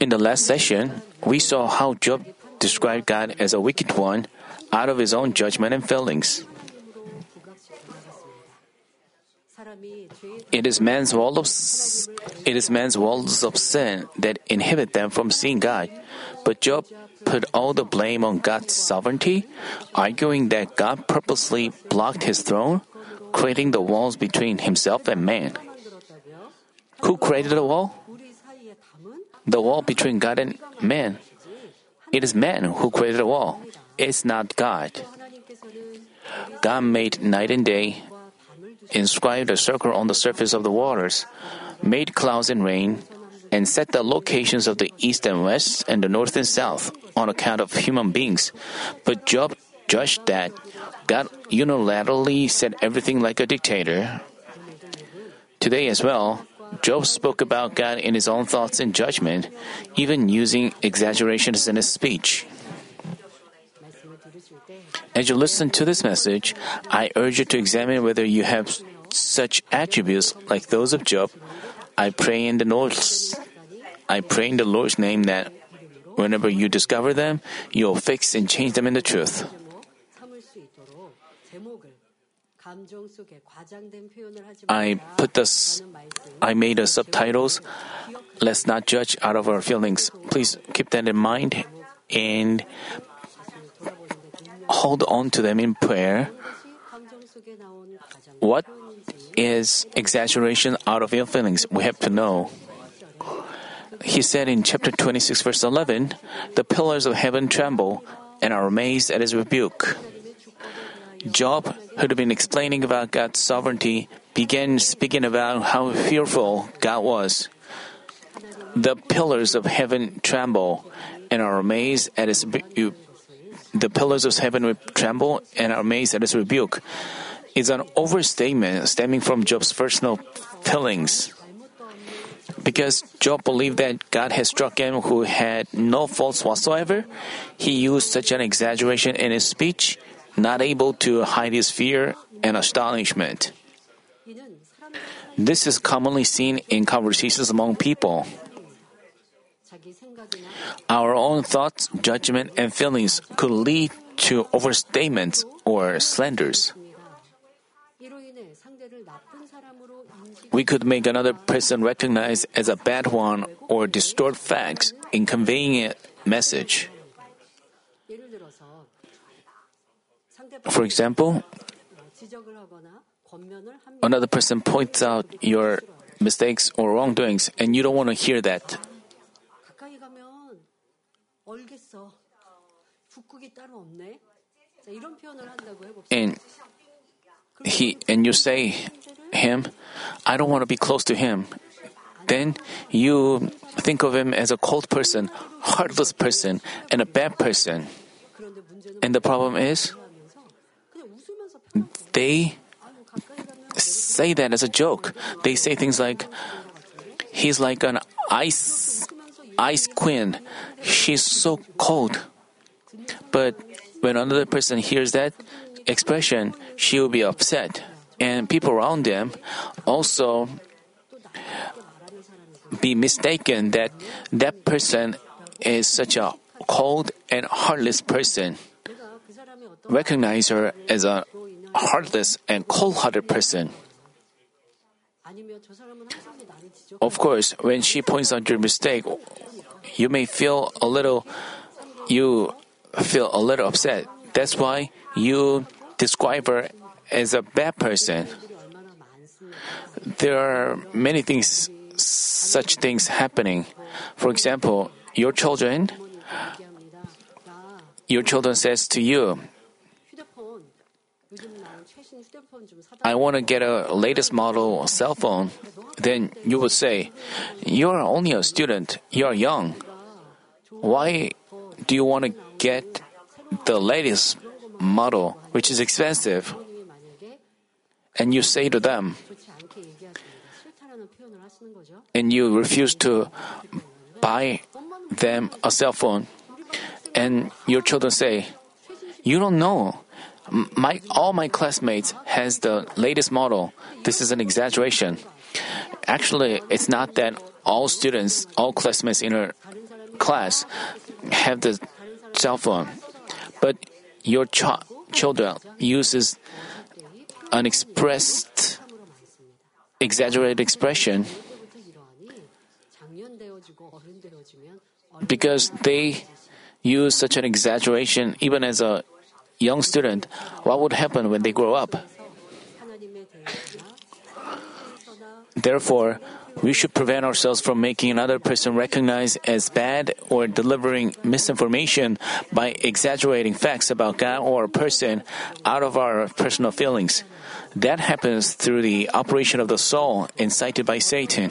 In the last session, we saw how Job described God as a wicked one out of his own judgment and feelings. It is man's wall of it is man's walls of sin that inhibit them from seeing God. But Job put all the blame on God's sovereignty, arguing that God purposely blocked his throne, creating the walls between himself and man. Who created the wall? The wall between God and man. It is man who created the wall. It's not God. God made night and day, inscribed a circle on the surface of the waters, made clouds and rain, and set the locations of the east and west and the north and south on account of human beings. But Job judged that God unilaterally set everything like a dictator. Today as well, Job spoke about God in his own thoughts and judgment, even using exaggerations in his speech. As you listen to this message, I urge you to examine whether you have such attributes like those of Job. I pray in the Lord's I pray in the Lord's name that whenever you discover them, you'll fix and change them in the truth. I put this I made the subtitles. Let's not judge out of our feelings. Please keep that in mind and hold on to them in prayer. What is exaggeration out of ill feelings? We have to know. He said in chapter 26, verse 11, The pillars of heaven tremble and are amazed at his rebuke. Job, who had been explaining about God's sovereignty, began speaking about how fearful God was. The pillars of heaven tremble and are amazed at his rebuke. The pillars of heaven tremble and are amazed at his rebuke is an overstatement stemming from Job's personal feelings. Because Job believed that God had struck him who had no faults whatsoever, he used such an exaggeration in his speech, not able to hide his fear and astonishment. This is commonly seen in conversations among people. Our own thoughts, judgment, and feelings could lead to overstatements or slanders. We could make another person recognized as a bad one or distort facts in conveying a message. For example, another person points out your mistakes or wrongdoings, and you don't want to hear that. And he and you say him, I don't want to be close to him. Then you think of him as a cold person, heartless person, and a bad person. And the problem is, they say that as a joke. They say things like, he's like an ice, ice queen. She's so cold. But when another person hears that expression, she will be upset. And people around them also be mistaken that that person is such a cold and heartless person. Recognize her as a heartless and cold-hearted person. Of course, when she points out your mistake, you may feel a little, you feel a little upset. That's why you describe her as a bad person. There are many things, such things happening. For example, your children, your children says to you, I want to get a latest model cell phone. Then you would say, You are only a student. You are young. Why do you want to get the latest model, which is expensive? And you say to them, and you refuse to buy them a cell phone. And your children say, You don't know my all my classmates has the latest model. This is an exaggeration. Actually, it's not that all students, all classmates in her class have the cell phone, but your ch- children uses unexpressed, exaggerated expression because they use such an exaggeration even as a young student, what would happen when they grow up? Therefore, we should prevent ourselves from making another person recognized as bad or delivering misinformation by exaggerating facts about God or a person out of our personal feelings. That happens through the operation of the soul incited by Satan.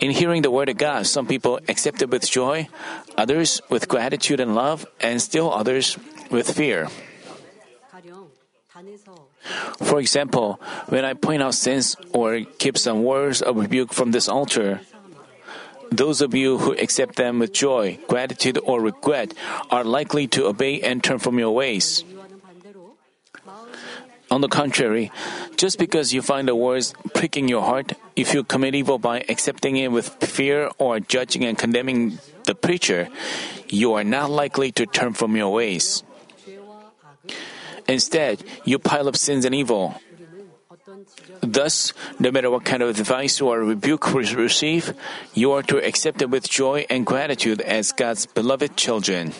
In hearing the word of God, some people accept it with joy, others with gratitude and love, and still others with fear. For example, when I point out sins or keep some words of rebuke from this altar, those of you who accept them with joy, gratitude, or regret are likely to obey and turn from your ways. On the contrary, just because you find the words pricking your heart, if you commit evil by accepting it with fear or judging and condemning the preacher, you are not likely to turn from your ways. Instead, you pile up sins and evil. Thus, no matter what kind of advice or rebuke we receive, you are to accept it with joy and gratitude as God's beloved children.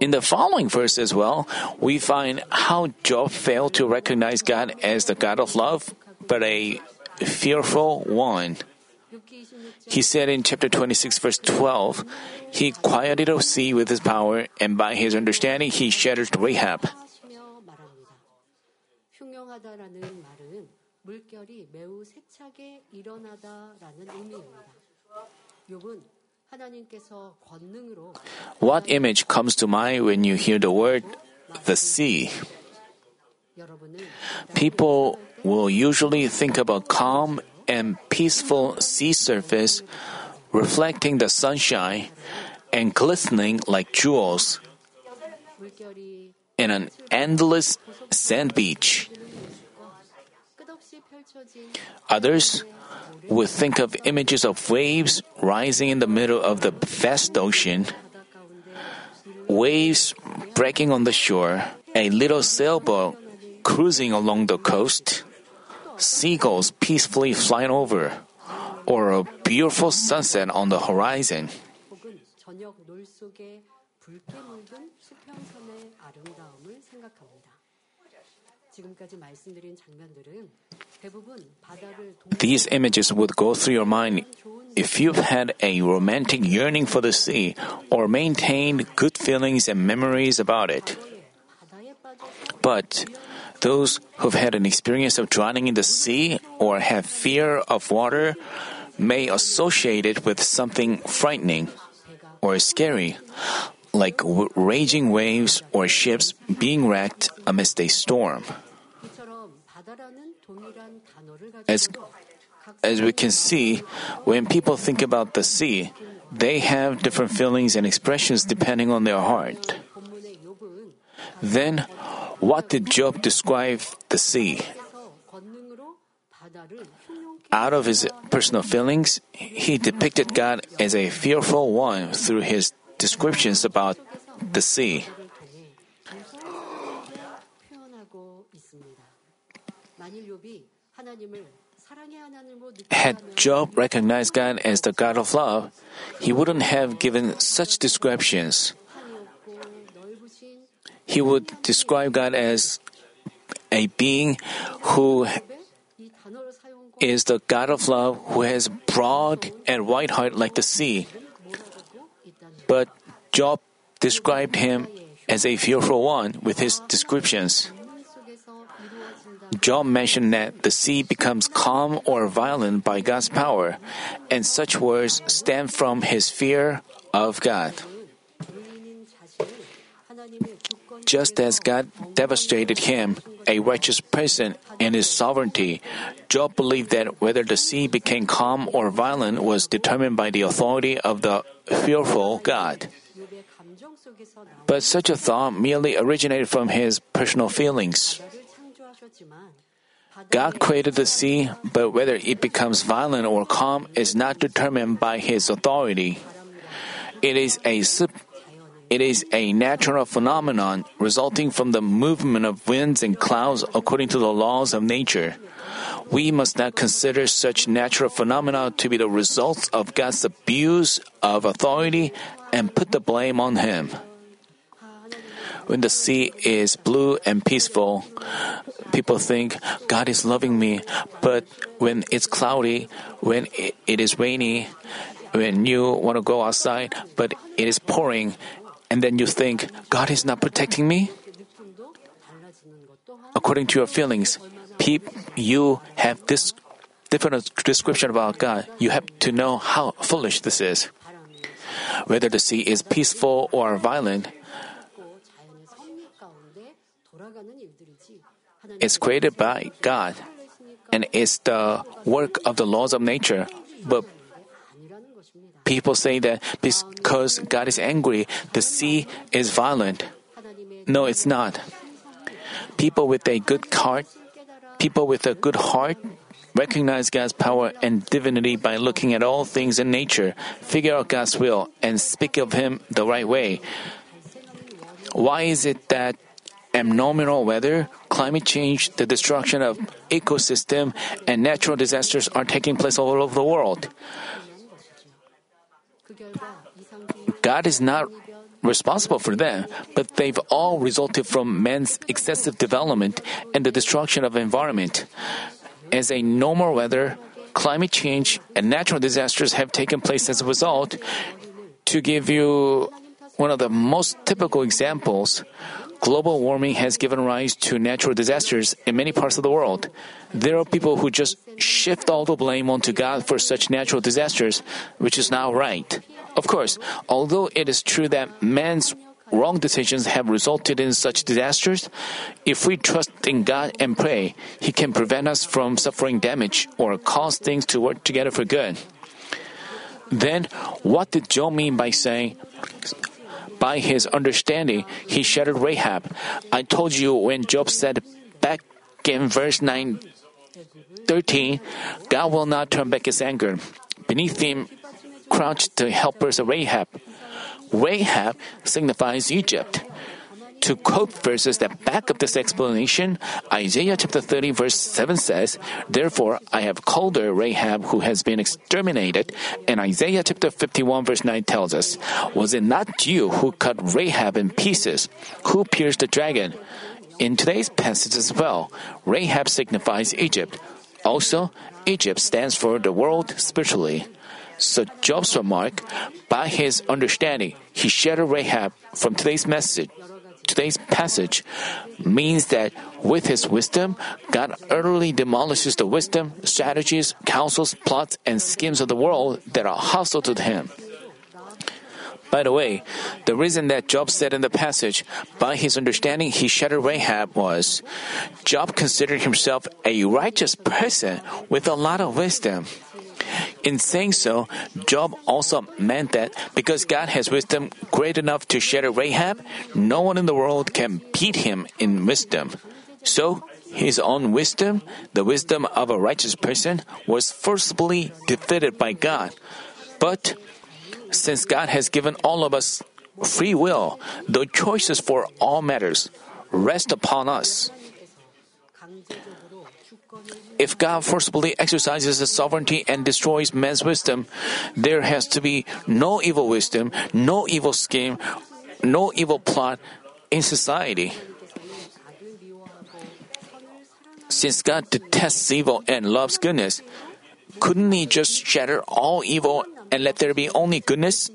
In the following verse as well, we find how Job failed to recognize God as the God of love, but a fearful one. He said in chapter 26, verse 12, He quieted the sea with His power, and by His understanding He shattered Rahab. What image comes to mind when you hear the word the sea? People will usually think about calm and peaceful sea surface, reflecting the sunshine and glistening like jewels in an endless sand beach. Others would think of images of waves rising in the middle of the vast ocean, waves breaking on the shore, a little sailboat cruising along the coast, seagulls peacefully flying over, or a beautiful sunset on the horizon. These images would go through your mind if you've had a romantic yearning for the sea or maintained good feelings and memories about it. But those who've had an experience of drowning in the sea or have fear of water may associate it with something frightening or scary, like w- raging waves or ships being wrecked amidst a storm. As, as we can see, when people think about the sea, they have different feelings and expressions depending on their heart. Then, what did Job describe the sea? Out of his personal feelings, he depicted God as a fearful one through his descriptions about the sea. Had Job recognized God as the God of love, he wouldn't have given such descriptions he would describe God as a being who is the God of love who has broad and wide heart like the sea. But Job described him as a fearful one with his descriptions. Job mentioned that the sea becomes calm or violent by God's power, and such words stem from his fear of God. Just as God devastated him, a righteous person, in his sovereignty, Job believed that whether the sea became calm or violent was determined by the authority of the fearful God. But such a thought merely originated from his personal feelings. God created the sea, but whether it becomes violent or calm is not determined by His authority. It is a it is a natural phenomenon resulting from the movement of winds and clouds according to the laws of nature. We must not consider such natural phenomena to be the results of God's abuse of authority and put the blame on Him. When the sea is blue and peaceful, people think God is loving me. But when it's cloudy, when it is rainy, when you want to go outside, but it is pouring, and then you think, God is not protecting me? According to your feelings, peep, you have this different description about God. You have to know how foolish this is. Whether the sea is peaceful or violent, it's created by God and it's the work of the laws of nature. But People say that because God is angry, the sea is violent. No, it's not. People with a good heart, people with a good heart recognize God's power and divinity by looking at all things in nature, figure out God's will, and speak of Him the right way. Why is it that abnormal weather, climate change, the destruction of ecosystem, and natural disasters are taking place all over the world? God is not responsible for them, but they've all resulted from man's excessive development and the destruction of environment. As a normal weather, climate change, and natural disasters have taken place as a result. To give you one of the most typical examples, global warming has given rise to natural disasters in many parts of the world. There are people who just shift all the blame onto God for such natural disasters, which is not right. Of course, although it is true that man's wrong decisions have resulted in such disasters, if we trust in God and pray, He can prevent us from suffering damage or cause things to work together for good. Then, what did Job mean by saying, by his understanding, he shattered Rahab? I told you when Job said back in verse 9, 13, God will not turn back his anger. Beneath him crouched the helpers of Rahab. Rahab signifies Egypt. To quote verses that back up this explanation, Isaiah chapter 30 verse 7 says, Therefore I have called her Rahab who has been exterminated. And Isaiah chapter 51 verse 9 tells us, Was it not you who cut Rahab in pieces? Who pierced the dragon? In today's passage as well, Rahab signifies Egypt. Also, Egypt stands for the world spiritually. So Job's remark, by his understanding, he shattered Rahab from today's message. Today's passage means that with his wisdom, God utterly demolishes the wisdom, strategies, counsels, plots, and schemes of the world that are hostile to him. By the way, the reason that Job said in the passage, by his understanding he shattered Rahab was, Job considered himself a righteous person with a lot of wisdom. In saying so, Job also meant that because God has wisdom great enough to shatter Rahab, no one in the world can beat him in wisdom. So, his own wisdom, the wisdom of a righteous person, was forcibly defeated by God. But since God has given all of us free will, the choices for all matters rest upon us. If God forcibly exercises his sovereignty and destroys man's wisdom, there has to be no evil wisdom, no evil scheme, no evil plot in society. Since God detests evil and loves goodness, couldn't He just shatter all evil and let there be only goodness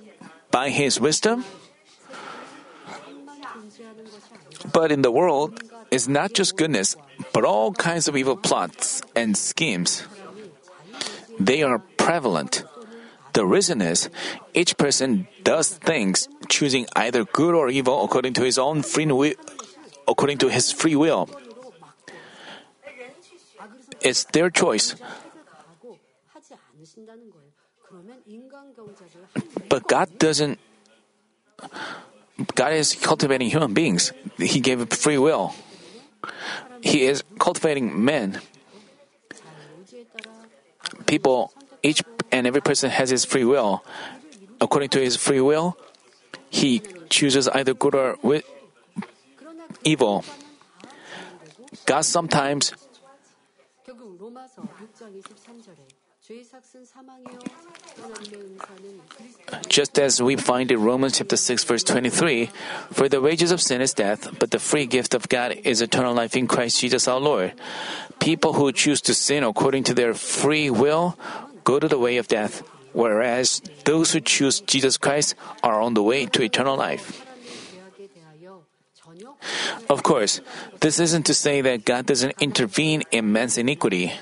by His wisdom? But in the world, is not just goodness, but all kinds of evil plots and schemes. They are prevalent. The reason is, each person does things, choosing either good or evil according to his own free will, according to his free will. It's their choice. But God doesn't. God is cultivating human beings. He gave free will. He is cultivating men. People, each and every person has his free will. According to his free will, he chooses either good or evil. God sometimes just as we find in Romans chapter 6 verse 23, for the wages of sin is death, but the free gift of God is eternal life in Christ Jesus our Lord. People who choose to sin according to their free will go to the way of death, whereas those who choose Jesus Christ are on the way to eternal life. Of course, this isn't to say that God doesn't intervene in man's iniquity.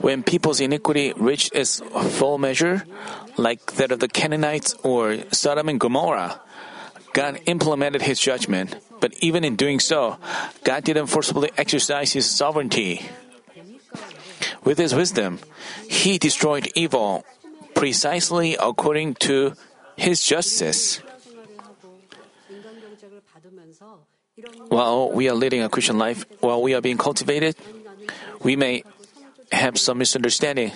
When people's iniquity reached its full measure, like that of the Canaanites or Sodom and Gomorrah, God implemented his judgment. But even in doing so, God didn't forcibly exercise his sovereignty. With his wisdom, he destroyed evil precisely according to his justice. While we are leading a Christian life, while we are being cultivated, we may have some misunderstanding.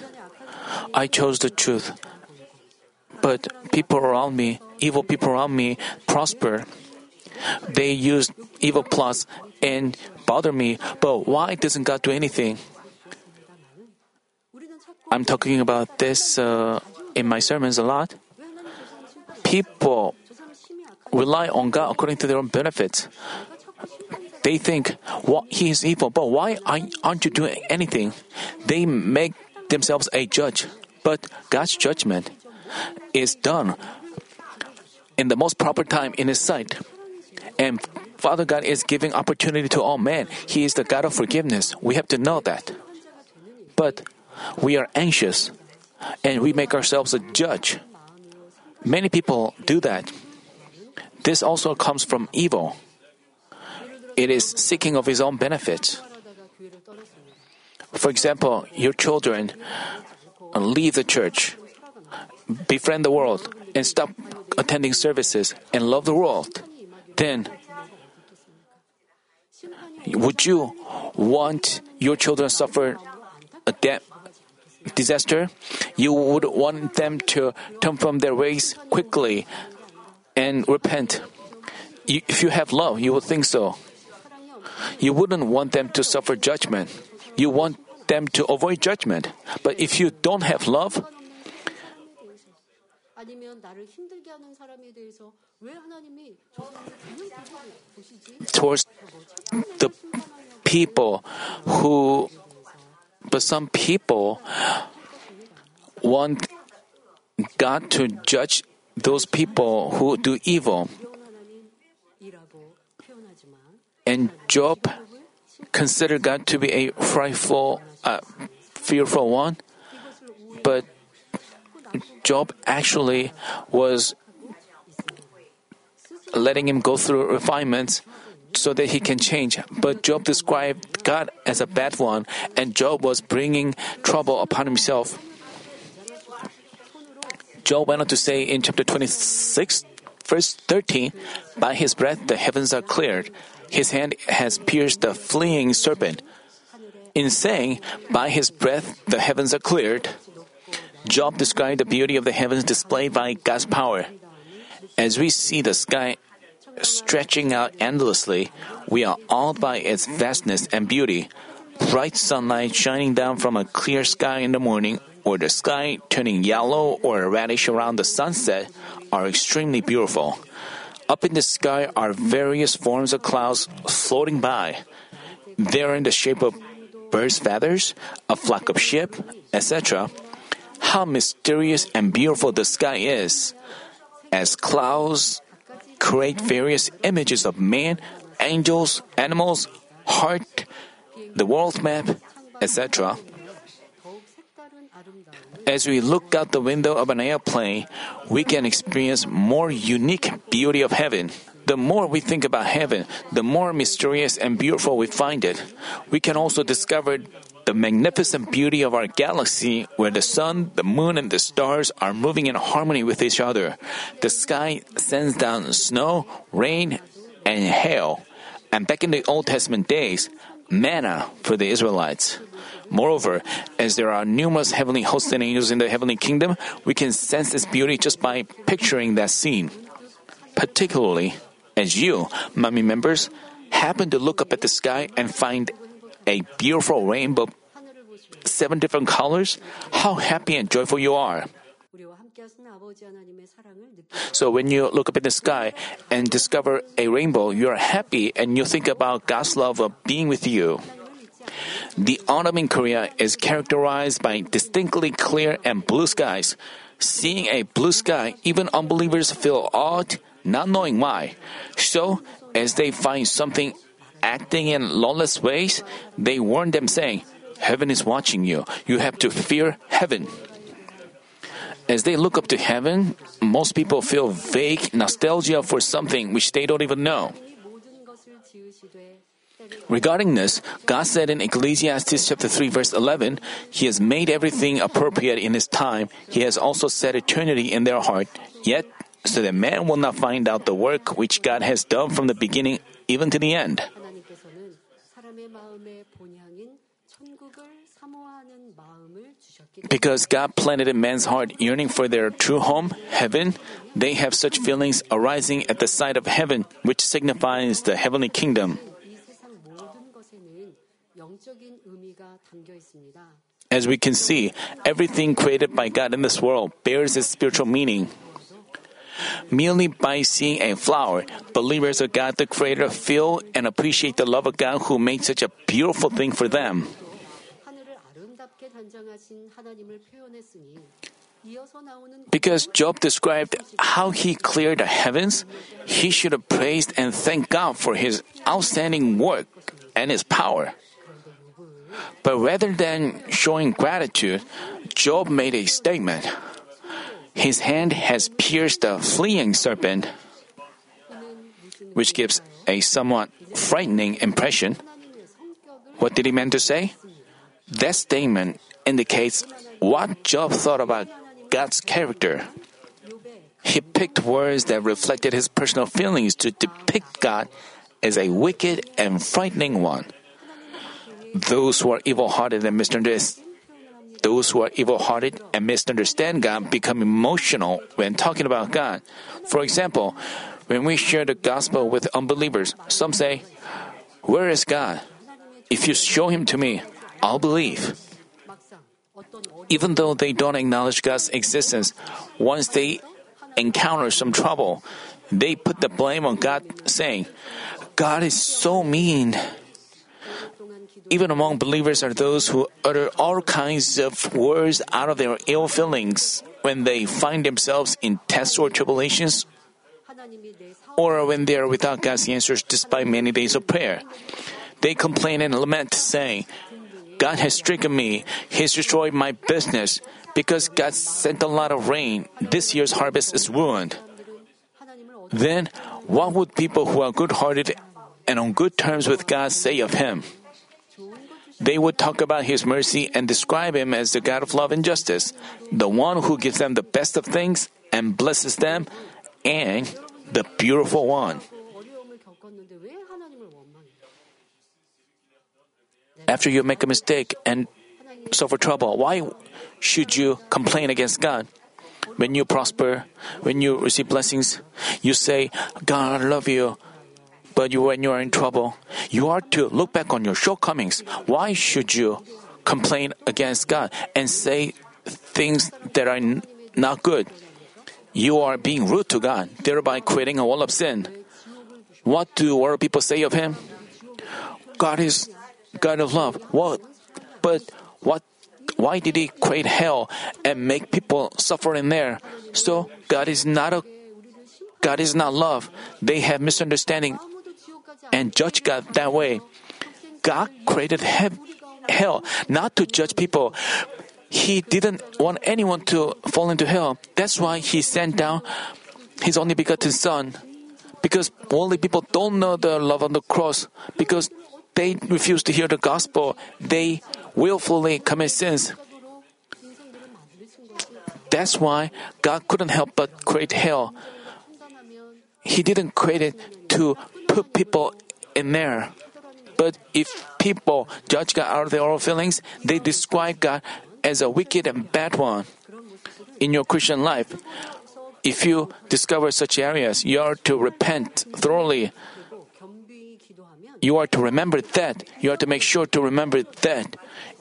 I chose the truth, but people around me, evil people around me, prosper. They use evil plots and bother me, but why doesn't God do anything? I'm talking about this uh, in my sermons a lot. People rely on God according to their own benefits. They think well, he is evil, but why aren't you doing anything? They make themselves a judge, but God's judgment is done in the most proper time in His sight. And Father God is giving opportunity to all men. He is the God of forgiveness. We have to know that. But we are anxious and we make ourselves a judge. Many people do that. This also comes from evil it is seeking of his own benefit. For example, your children uh, leave the church, befriend the world, and stop attending services and love the world. Then, would you want your children suffer a death disaster? You would want them to turn from their ways quickly and repent. If you have love, you would think so. You wouldn't want them to suffer judgment. You want them to avoid judgment. But if you don't have love, towards the people who, but some people want God to judge those people who do evil and Job considered God to be a frightful, uh, fearful one, but Job actually was letting him go through refinements so that he can change. But Job described God as a bad one, and Job was bringing trouble upon himself. Job went on to say in chapter 26, verse 13, By his breath the heavens are cleared, his hand has pierced the fleeing serpent. In saying, By his breath the heavens are cleared, Job described the beauty of the heavens displayed by God's power. As we see the sky stretching out endlessly, we are awed by its vastness and beauty. Bright sunlight shining down from a clear sky in the morning, or the sky turning yellow or reddish around the sunset, are extremely beautiful. Up in the sky are various forms of clouds floating by. They're in the shape of birds' feathers, a flock of sheep, etc. How mysterious and beautiful the sky is! As clouds create various images of man, angels, animals, heart, the world map, etc. As we look out the window of an airplane, we can experience more unique beauty of heaven. The more we think about heaven, the more mysterious and beautiful we find it. We can also discover the magnificent beauty of our galaxy where the sun, the moon, and the stars are moving in harmony with each other. The sky sends down snow, rain, and hail. And back in the Old Testament days, manna for the Israelites. Moreover, as there are numerous heavenly hosts and angels in the heavenly kingdom, we can sense its beauty just by picturing that scene. Particularly, as you, Manmin members, happen to look up at the sky and find a beautiful rainbow, seven different colors, how happy and joyful you are. So when you look up in the sky and discover a rainbow, you are happy and you think about God's love of being with you. The autumn in Korea is characterized by distinctly clear and blue skies. Seeing a blue sky, even unbelievers feel awed, not knowing why. So, as they find something acting in lawless ways, they warn them saying, Heaven is watching you. You have to fear heaven. As they look up to heaven, most people feel vague nostalgia for something which they don't even know. Regarding this, God said in Ecclesiastes chapter 3 verse 11, He has made everything appropriate in His time. He has also set eternity in their heart. Yet, so that man will not find out the work which God has done from the beginning even to the end. Because God planted in man's heart yearning for their true home, heaven, they have such feelings arising at the sight of heaven, which signifies the heavenly kingdom. As we can see, everything created by God in this world bears its spiritual meaning. Merely by seeing a flower, believers of God the Creator feel and appreciate the love of God who made such a beautiful thing for them. Because Job described how he cleared the heavens, he should have praised and thanked God for his outstanding work and his power. But rather than showing gratitude, Job made a statement. His hand has pierced a fleeing serpent, which gives a somewhat frightening impression. What did he mean to say? That statement indicates what Job thought about God's character. He picked words that reflected his personal feelings to depict God as a wicked and frightening one those who are evil hearted and misunderstand those who are evil hearted and misunderstand God become emotional when talking about God. For example, when we share the gospel with unbelievers, some say, Where is God? If you show him to me, I'll believe. Even though they don't acknowledge God's existence, once they encounter some trouble, they put the blame on God, saying, God is so mean even among believers are those who utter all kinds of words out of their ill feelings when they find themselves in tests or tribulations or when they are without God's answers despite many days of prayer. They complain and lament, saying, God has stricken me, He's destroyed my business. Because God sent a lot of rain, this year's harvest is ruined. Then, what would people who are good hearted and on good terms with God say of Him? They would talk about His mercy and describe Him as the God of love and justice, the one who gives them the best of things and blesses them, and the beautiful one. After you make a mistake and suffer trouble, why should you complain against God? When you prosper, when you receive blessings, you say, God, I love you. But you, when you are in trouble, you are to look back on your shortcomings. Why should you complain against God and say things that are not good? You are being rude to God, thereby creating a wall of sin. What do world people say of Him? God is God of love. What? But what? Why did He create hell and make people suffer in there? So God is not a God is not love. They have misunderstanding and judge God that way. God created he- hell not to judge people. He didn't want anyone to fall into hell. That's why He sent down His only begotten Son. Because only people don't know the love on the cross. Because they refuse to hear the gospel. They willfully commit sins. That's why God couldn't help but create hell. He didn't create it to put people in there. But if people judge God out of their own feelings, they describe God as a wicked and bad one. In your Christian life, if you discover such areas, you are to repent thoroughly. You are to remember that. You are to make sure to remember that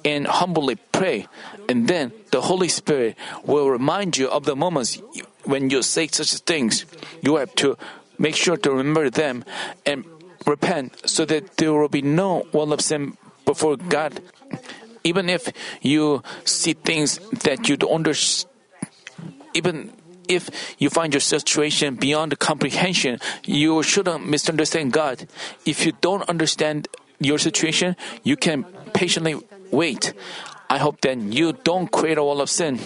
and humbly pray. And then the Holy Spirit will remind you of the moments when you say such things. You have to make sure to remember them and repent so that there will be no wall of sin before God. Even if you see things that you don't understand, even if you find your situation beyond comprehension, you shouldn't misunderstand God. If you don't understand your situation, you can patiently wait. I hope that you don't create a wall of sin.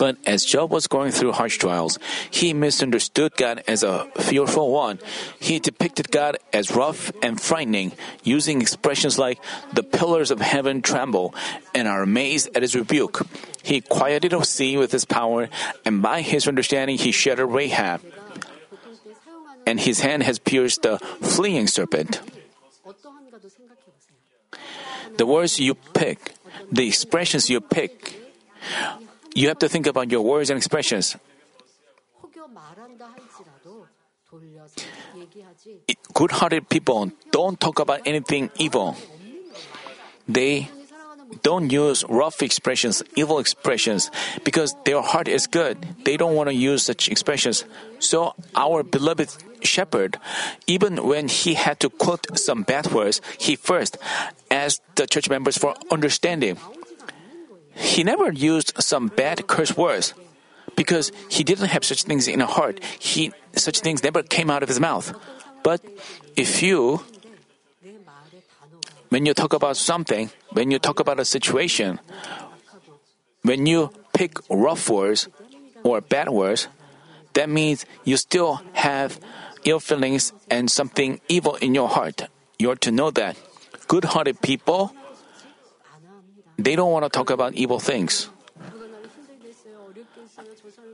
But as Job was going through harsh trials, he misunderstood God as a fearful one. He depicted God as rough and frightening, using expressions like, the pillars of heaven tremble and are amazed at his rebuke. He quieted the sea with his power, and by his understanding he shattered Rahab. And his hand has pierced the fleeing serpent. The words you pick, the expressions you pick, you have to think about your words and expressions. Good hearted people don't talk about anything evil. They don't use rough expressions, evil expressions, because their heart is good. They don't want to use such expressions. So, our beloved shepherd, even when he had to quote some bad words, he first asked the church members for understanding. He never used some bad curse words because he didn't have such things in his heart. He, such things never came out of his mouth. But if you, when you talk about something, when you talk about a situation, when you pick rough words or bad words, that means you still have ill feelings and something evil in your heart. You're to know that. Good hearted people they don't want to talk about evil things.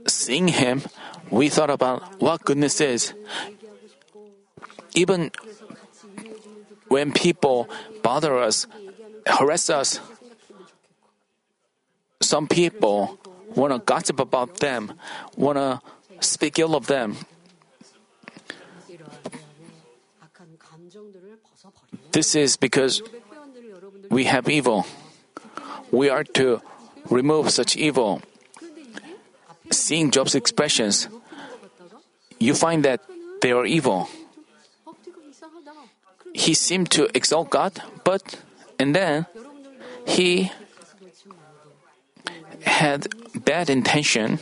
Seeing him, we thought about what goodness is. Even when people bother us, harass us, some people want to gossip about them, want to speak ill of them. This is because we have evil we are to remove such evil. Seeing Job's expressions, you find that they are evil. He seemed to exalt God, but, and then, he had bad intention.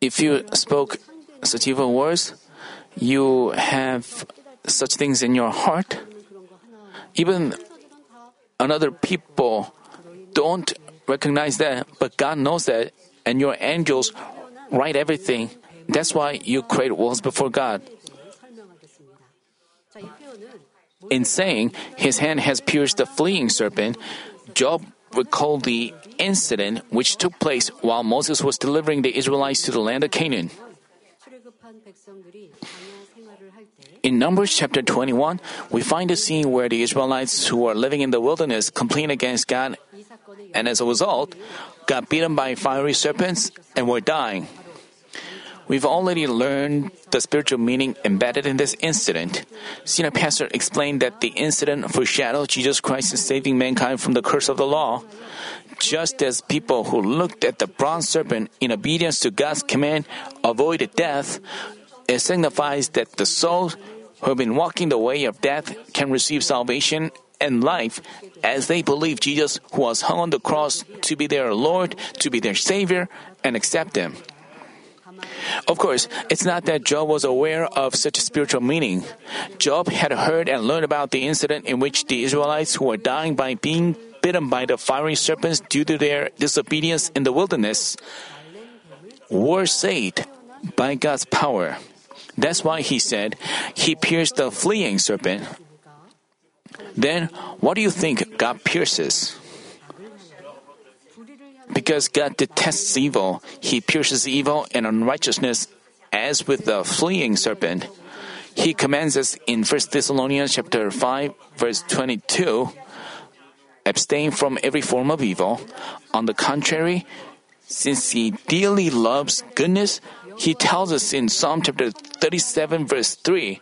If you spoke such evil words, you have such things in your heart. Even another people don't recognize that, but God knows that, and your angels write everything. That's why you create walls before God. In saying, His hand has pierced the fleeing serpent, Job recalled the incident which took place while Moses was delivering the Israelites to the land of Canaan. In Numbers chapter 21, we find a scene where the Israelites who are living in the wilderness complain against God, and as a result, got beaten by fiery serpents and were dying. We've already learned the spiritual meaning embedded in this incident. Senior pastor explained that the incident foreshadowed Jesus Christ saving mankind from the curse of the law. Just as people who looked at the bronze serpent in obedience to God's command avoided death, it signifies that the souls who have been walking the way of death can receive salvation and life as they believe Jesus, who was hung on the cross, to be their Lord, to be their Savior, and accept Him. Of course, it's not that Job was aware of such spiritual meaning. Job had heard and learned about the incident in which the Israelites who were dying by being bitten by the fiery serpents due to their disobedience in the wilderness were saved by God's power. That's why he said, He pierced the fleeing serpent. Then, what do you think God pierces? Because God detests evil, He pierces evil and unrighteousness as with the fleeing serpent. He commands us in 1 Thessalonians chapter 5 verse 22 abstain from every form of evil. On the contrary, since he dearly loves goodness, he tells us in Psalm chapter 37, verse 3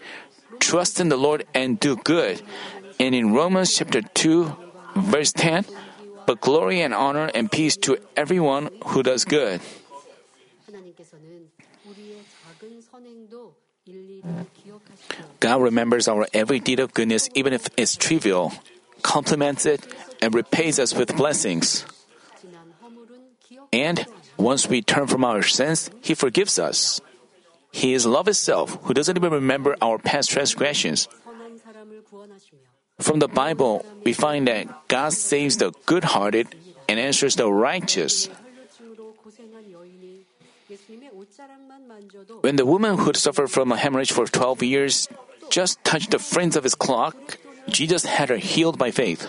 Trust in the Lord and do good. And in Romans chapter 2, verse 10 But glory and honor and peace to everyone who does good. God remembers our every deed of goodness, even if it's trivial, compliments it, and repays us with blessings. And once we turn from our sins, He forgives us. He is love itself, who doesn't even remember our past transgressions. From the Bible, we find that God saves the good hearted and answers the righteous. When the woman who suffered from a hemorrhage for 12 years just touched the fringe of his cloak, Jesus had her healed by faith.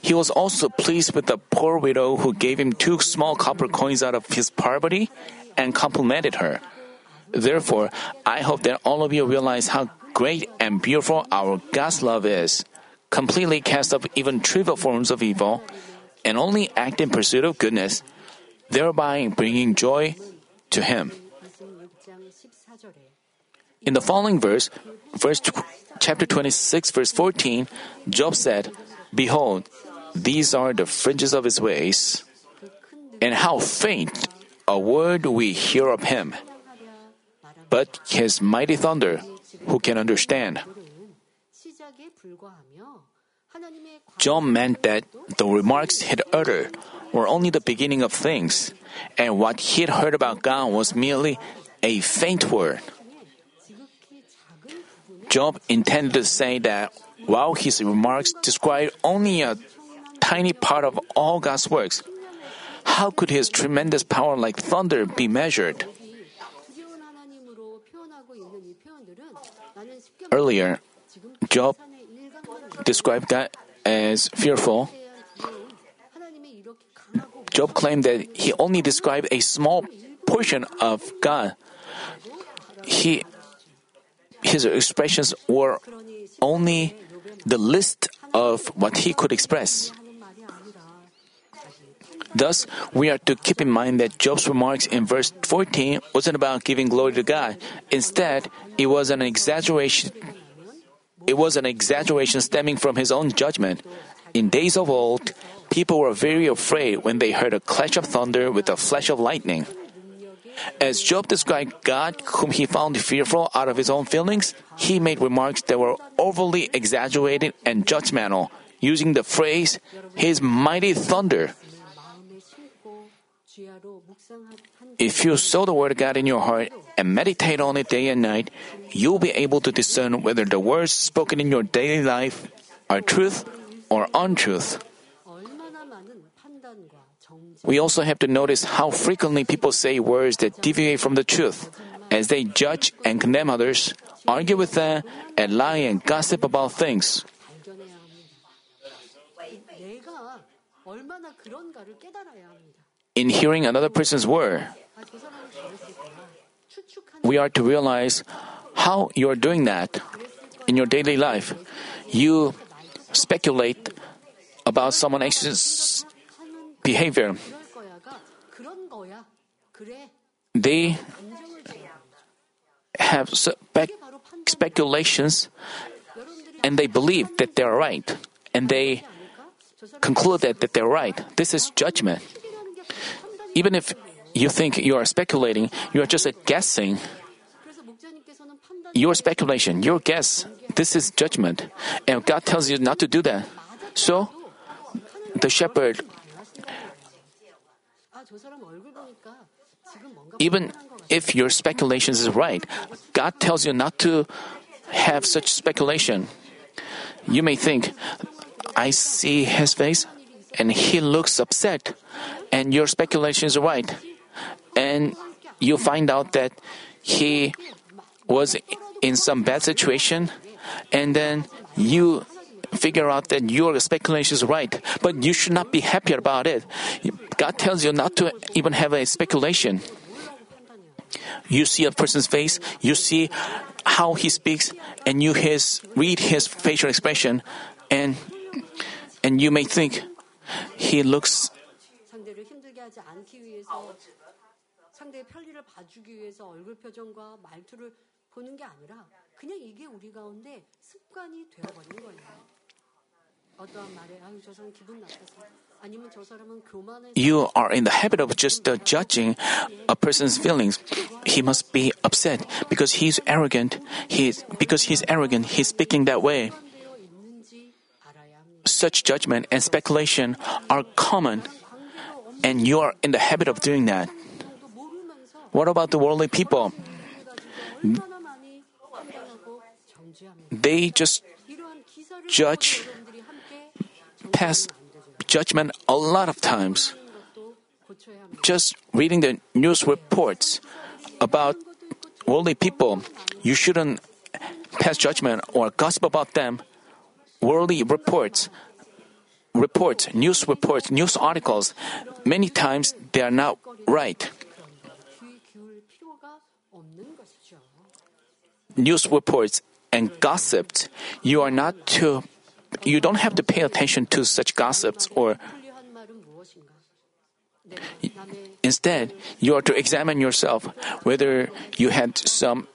He was also pleased with the poor widow who gave him two small copper coins out of his poverty and complimented her. Therefore, I hope that all of you realize how great and beautiful our God's love is. Completely cast off even trivial forms of evil and only act in pursuit of goodness, thereby bringing joy to Him. In the following verse, verse chapter 26, verse 14, Job said, Behold, these are the fringes of his ways. And how faint a word we hear of him. But his mighty thunder, who can understand? Job meant that the remarks he'd uttered were only the beginning of things, and what he'd heard about God was merely a faint word. Job intended to say that while his remarks described only a tiny part of all God's works. How could His tremendous power like thunder be measured? Earlier, Job described God as fearful. Job claimed that he only described a small portion of God. He, his expressions were only the list of what he could express. Thus, we are to keep in mind that Job's remarks in verse 14 wasn't about giving glory to God. Instead, it was an exaggeration. It was an exaggeration stemming from his own judgment. In days of old, people were very afraid when they heard a clash of thunder with a flash of lightning. As Job described God, whom he found fearful out of his own feelings, he made remarks that were overly exaggerated and judgmental, using the phrase, His mighty thunder. If you sow the word of God in your heart and meditate on it day and night, you'll be able to discern whether the words spoken in your daily life are truth or untruth. We also have to notice how frequently people say words that deviate from the truth, as they judge and condemn others, argue with them, and lie and gossip about things in hearing another person's word. We are to realize how you are doing that in your daily life. You speculate about someone else's behavior. They have spe- speculations and they believe that they are right and they conclude that, that they're right. This is judgment. Even if you think you are speculating, you are just guessing. Your speculation, your guess, this is judgment. And God tells you not to do that. So, the shepherd, even if your speculations is right, God tells you not to have such speculation. You may think, I see his face and he looks upset and your speculations are right. And you find out that he was in some bad situation, and then you figure out that your speculation is right, but you should not be happy about it. God tells you not to even have a speculation. You see a person's face, you see how he speaks, and you his, read his facial expression, and and you may think he looks 않기 위해서 상대의 편리를 봐주기 위해서 얼굴 표정과 말투를 보는 게 아니라 그냥 이게 우리 가운데 습관이 되어버린 거예요. 어떠한 말에 아유 저 사람 기분 나빠서 아니면 저 사람은 교만해서 you are in the habit of just uh, judging a person's feelings. He must be upset because he's arrogant. He's because he's arrogant. He's speaking that way. 되어 있는지 알아야 합니다. Such judgment and speculation are common, and you are in the habit of doing that. What about the worldly people? They just judge, pass judgment a lot of times. Just reading the news reports about worldly people, you shouldn't pass judgment or gossip about them. Worldly reports reports, news reports, news articles, many times they are not right. News reports and gossips, you are not to, you don't have to pay attention to such gossips or Instead, you are to examine yourself whether you had some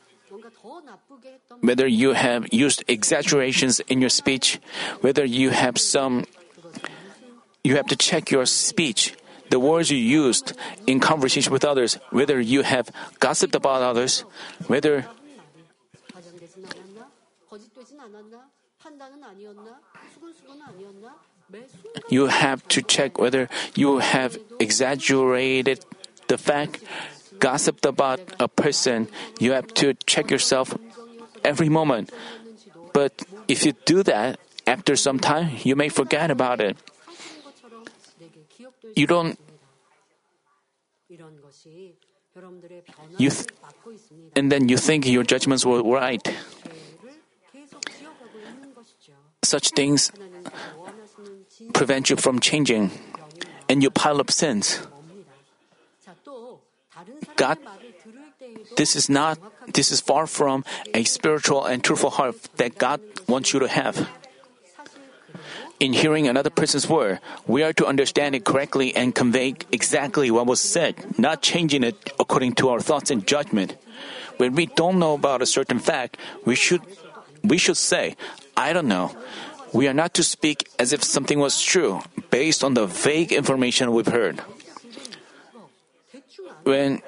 whether you have used exaggerations in your speech, whether you have some you have to check your speech, the words you used in conversation with others, whether you have gossiped about others, whether you have to check whether you have exaggerated the fact, gossiped about a person. You have to check yourself every moment. But if you do that, after some time, you may forget about it. 이런 you th- and then you think your judgments were right. Such things prevent you from changing, and you pile up sins. God, this is not, this is far from a spiritual and truthful heart that God wants you to have in hearing another person's word, we are to understand it correctly and convey exactly what was said, not changing it according to our thoughts and judgment. When we don't know about a certain fact, we should we should say, I don't know. We are not to speak as if something was true based on the vague information we've heard. When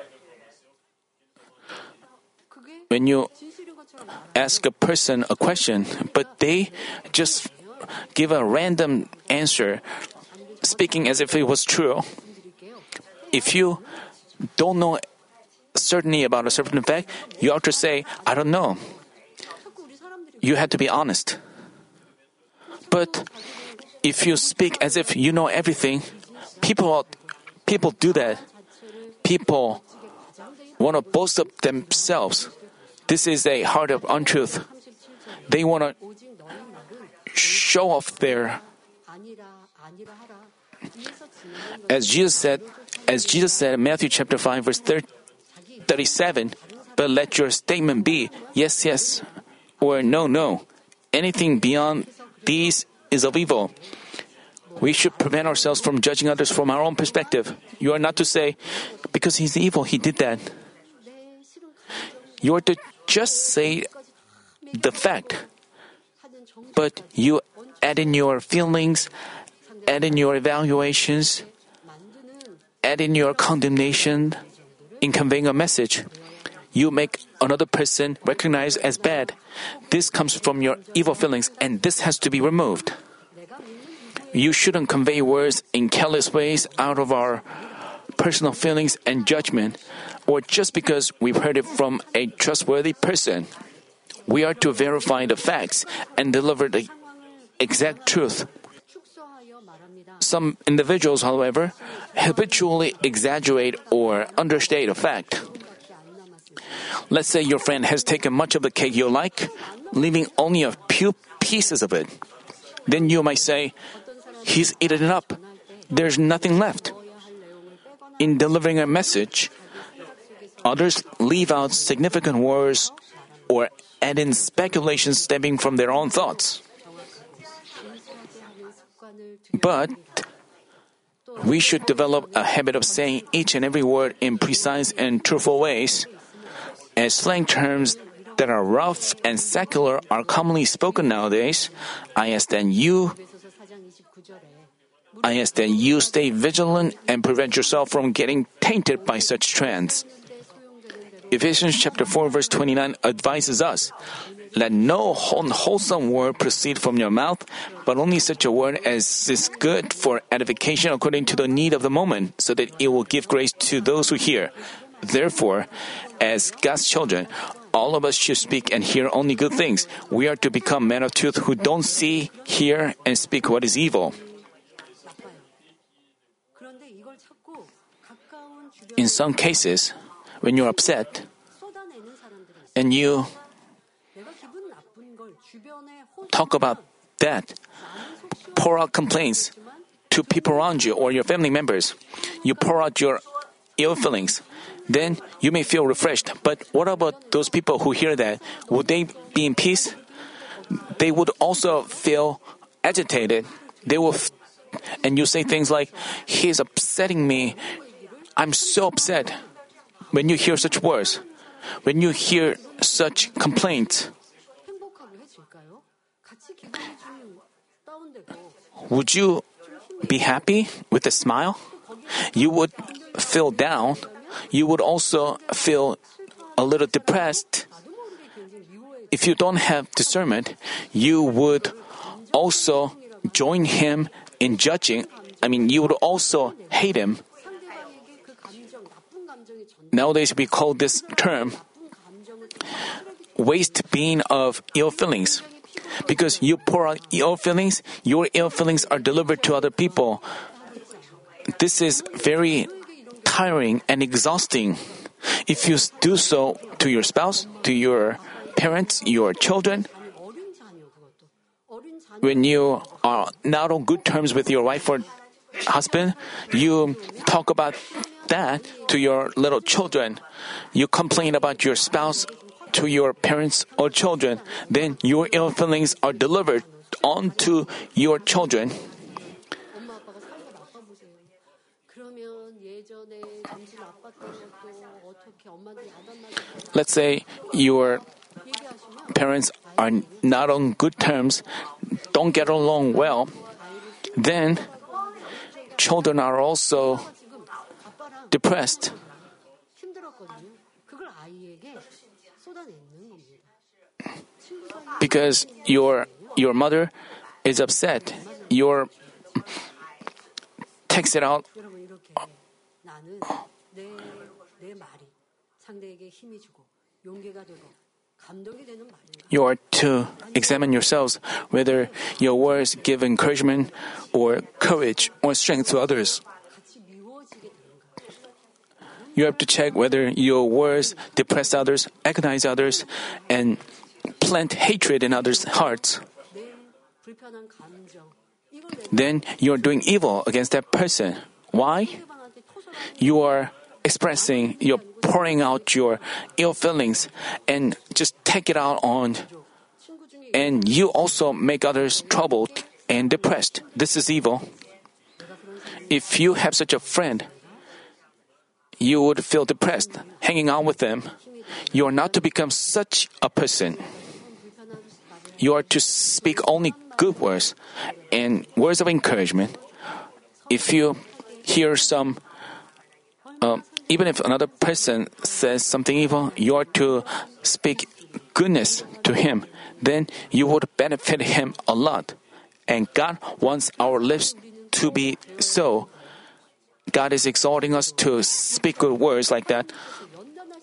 when you ask a person a question, but they just give a random answer, speaking as if it was true. If you don't know certainly about a certain fact, you ought to say, I don't know. You have to be honest. But if you speak as if you know everything, people, people do that. People want to boast of themselves. This is a heart of untruth. They want to show off there, As Jesus said, as Jesus said in Matthew chapter 5 verse 37, but let your statement be yes, yes, or no, no. Anything beyond these is of evil. We should prevent ourselves from judging others from our own perspective. You are not to say, because he's evil, he did that. You are to just say the fact but you add in your feelings, add in your evaluations, add in your condemnation in conveying a message. You make another person recognized as bad. This comes from your evil feelings, and this has to be removed. You shouldn't convey words in careless ways out of our personal feelings and judgment, or just because we've heard it from a trustworthy person we are to verify the facts and deliver the exact truth. Some individuals, however, habitually exaggerate or understate a fact. Let's say your friend has taken much of the cake you like, leaving only a few pieces of it. Then you might say, He's eaten it up. There's nothing left. In delivering a message, others leave out significant words or and in speculations stemming from their own thoughts. But we should develop a habit of saying each and every word in precise and truthful ways, as slang terms that are rough and secular are commonly spoken nowadays. I ask that you I ask that you stay vigilant and prevent yourself from getting tainted by such trends. Ephesians chapter 4 verse 29 advises us, let no unwholesome word proceed from your mouth, but only such a word as is good for edification according to the need of the moment, so that it will give grace to those who hear. Therefore, as God's children, all of us should speak and hear only good things. We are to become men of truth who don't see, hear, and speak what is evil. In some cases, when you're upset and you talk about that, pour out complaints to people around you or your family members, you pour out your ill feelings, then you may feel refreshed. But what about those people who hear that? Would they be in peace? They would also feel agitated. They will, f- and you say things like, He's upsetting me. I'm so upset when you hear such words, when you hear such complaints, would you be happy with a smile? You would feel down. You would also feel a little depressed. If you don't have discernment, you would also join him in judging. I mean, you would also hate him. Nowadays, we call this term waste bin of ill feelings. Because you pour out ill feelings, your ill feelings are delivered to other people. This is very tiring and exhausting. If you do so to your spouse, to your parents, your children, when you are not on good terms with your wife or husband, you talk about that to your little children. You complain about your spouse to your parents or children, then your ill feelings are delivered onto your children. Let's say your parents are not on good terms, don't get along well, then children are also depressed. Because your your mother is upset, your takes it out. You are to examine yourselves whether your words give encouragement or courage or strength to others. You have to check whether your words depress others, agonize others, and plant hatred in others' hearts. Then you are doing evil against that person. Why? You are expressing, you're pouring out your ill feelings and just take it out on. And you also make others troubled and depressed. This is evil. If you have such a friend, you would feel depressed hanging on with them. You are not to become such a person. You are to speak only good words and words of encouragement. If you hear some, um, even if another person says something evil, you are to speak goodness to him. Then you would benefit him a lot. And God wants our lips to be so God is exhorting us to speak good words like that.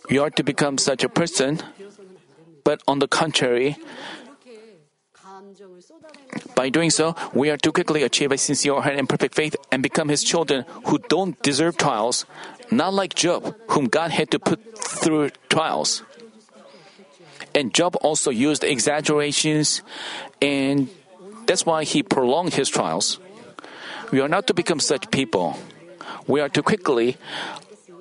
We are to become such a person, but on the contrary, by doing so, we are to quickly achieve a sincere heart and perfect faith and become His children who don't deserve trials, not like Job, whom God had to put through trials. And Job also used exaggerations, and that's why he prolonged his trials. We are not to become such people we are to quickly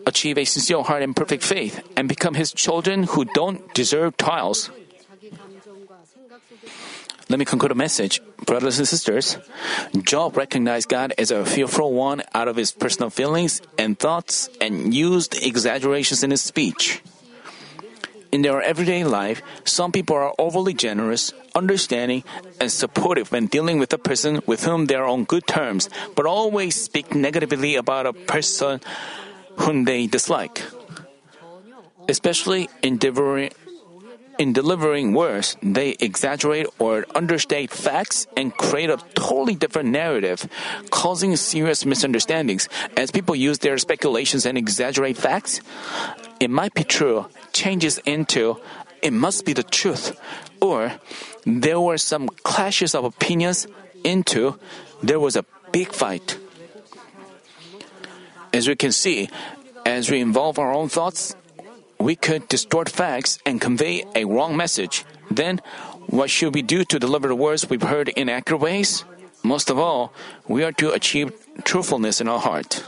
achieve a sincere heart and perfect faith and become His children who don't deserve trials. Let me conclude a message. Brothers and sisters, Job recognized God as a fearful one out of his personal feelings and thoughts and used exaggerations in his speech. In their everyday life, some people are overly generous, understanding, and supportive when dealing with a person with whom they are on good terms, but always speak negatively about a person whom they dislike. Especially in delivering, in delivering words, they exaggerate or understate facts and create a totally different narrative, causing serious misunderstandings. As people use their speculations and exaggerate facts, it might be true, changes into it must be the truth, or there were some clashes of opinions into there was a big fight. As we can see, as we involve our own thoughts, we could distort facts and convey a wrong message. Then, what should we do to deliver the words we've heard in accurate ways? Most of all, we are to achieve truthfulness in our heart.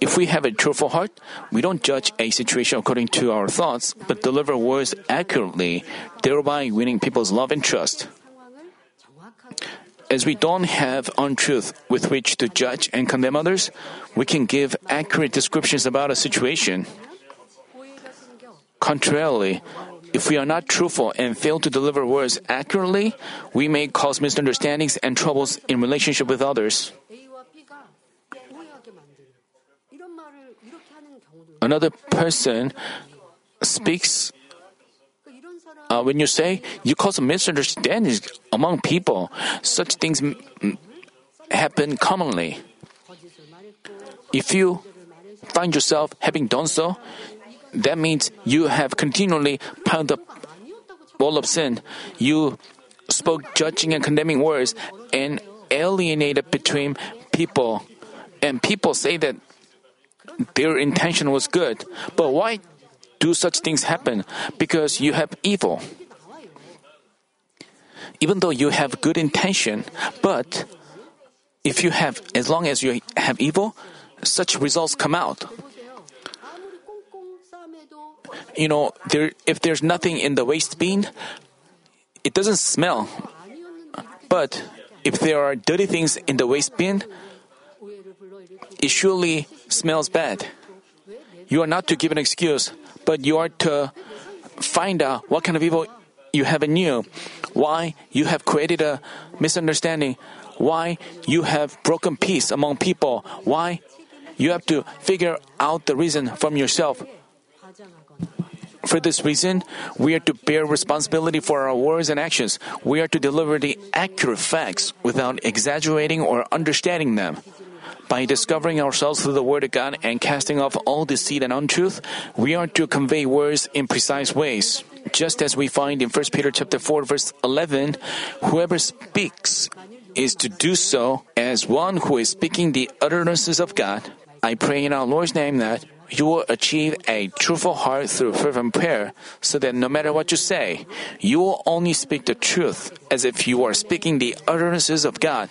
If we have a truthful heart, we don't judge a situation according to our thoughts, but deliver words accurately, thereby winning people's love and trust as we don't have untruth with which to judge and condemn others, we can give accurate descriptions about a situation. Contrarily, if we are not truthful and fail to deliver words accurately, we may cause misunderstandings and troubles in relationship with others. Another person speaks uh, when you say you cause misunderstandings among people, such things m- happen commonly. If you find yourself having done so, that means you have continually piled up wall of sin. You spoke judging and condemning words and alienated between people. And people say that their intention was good. But why do such things happen? Because you have evil. Even though you have good intention, but if you have, as long as you have evil, such results come out. You know, there, if there's nothing in the waste bin, it doesn't smell. But if there are dirty things in the waste bin, it surely smells bad. You are not to give an excuse but you are to find out what kind of evil you have in you, why you have created a misunderstanding, why you have broken peace among people, why you have to figure out the reason from yourself. For this reason, we are to bear responsibility for our words and actions. We are to deliver the accurate facts without exaggerating or understanding them. By discovering ourselves through the Word of God and casting off all deceit and untruth, we are to convey words in precise ways. Just as we find in 1 Peter chapter 4 verse 11, whoever speaks is to do so as one who is speaking the utterances of God. I pray in our Lord's name that you will achieve a truthful heart through fervent prayer, so that no matter what you say, you will only speak the truth as if you are speaking the utterances of God.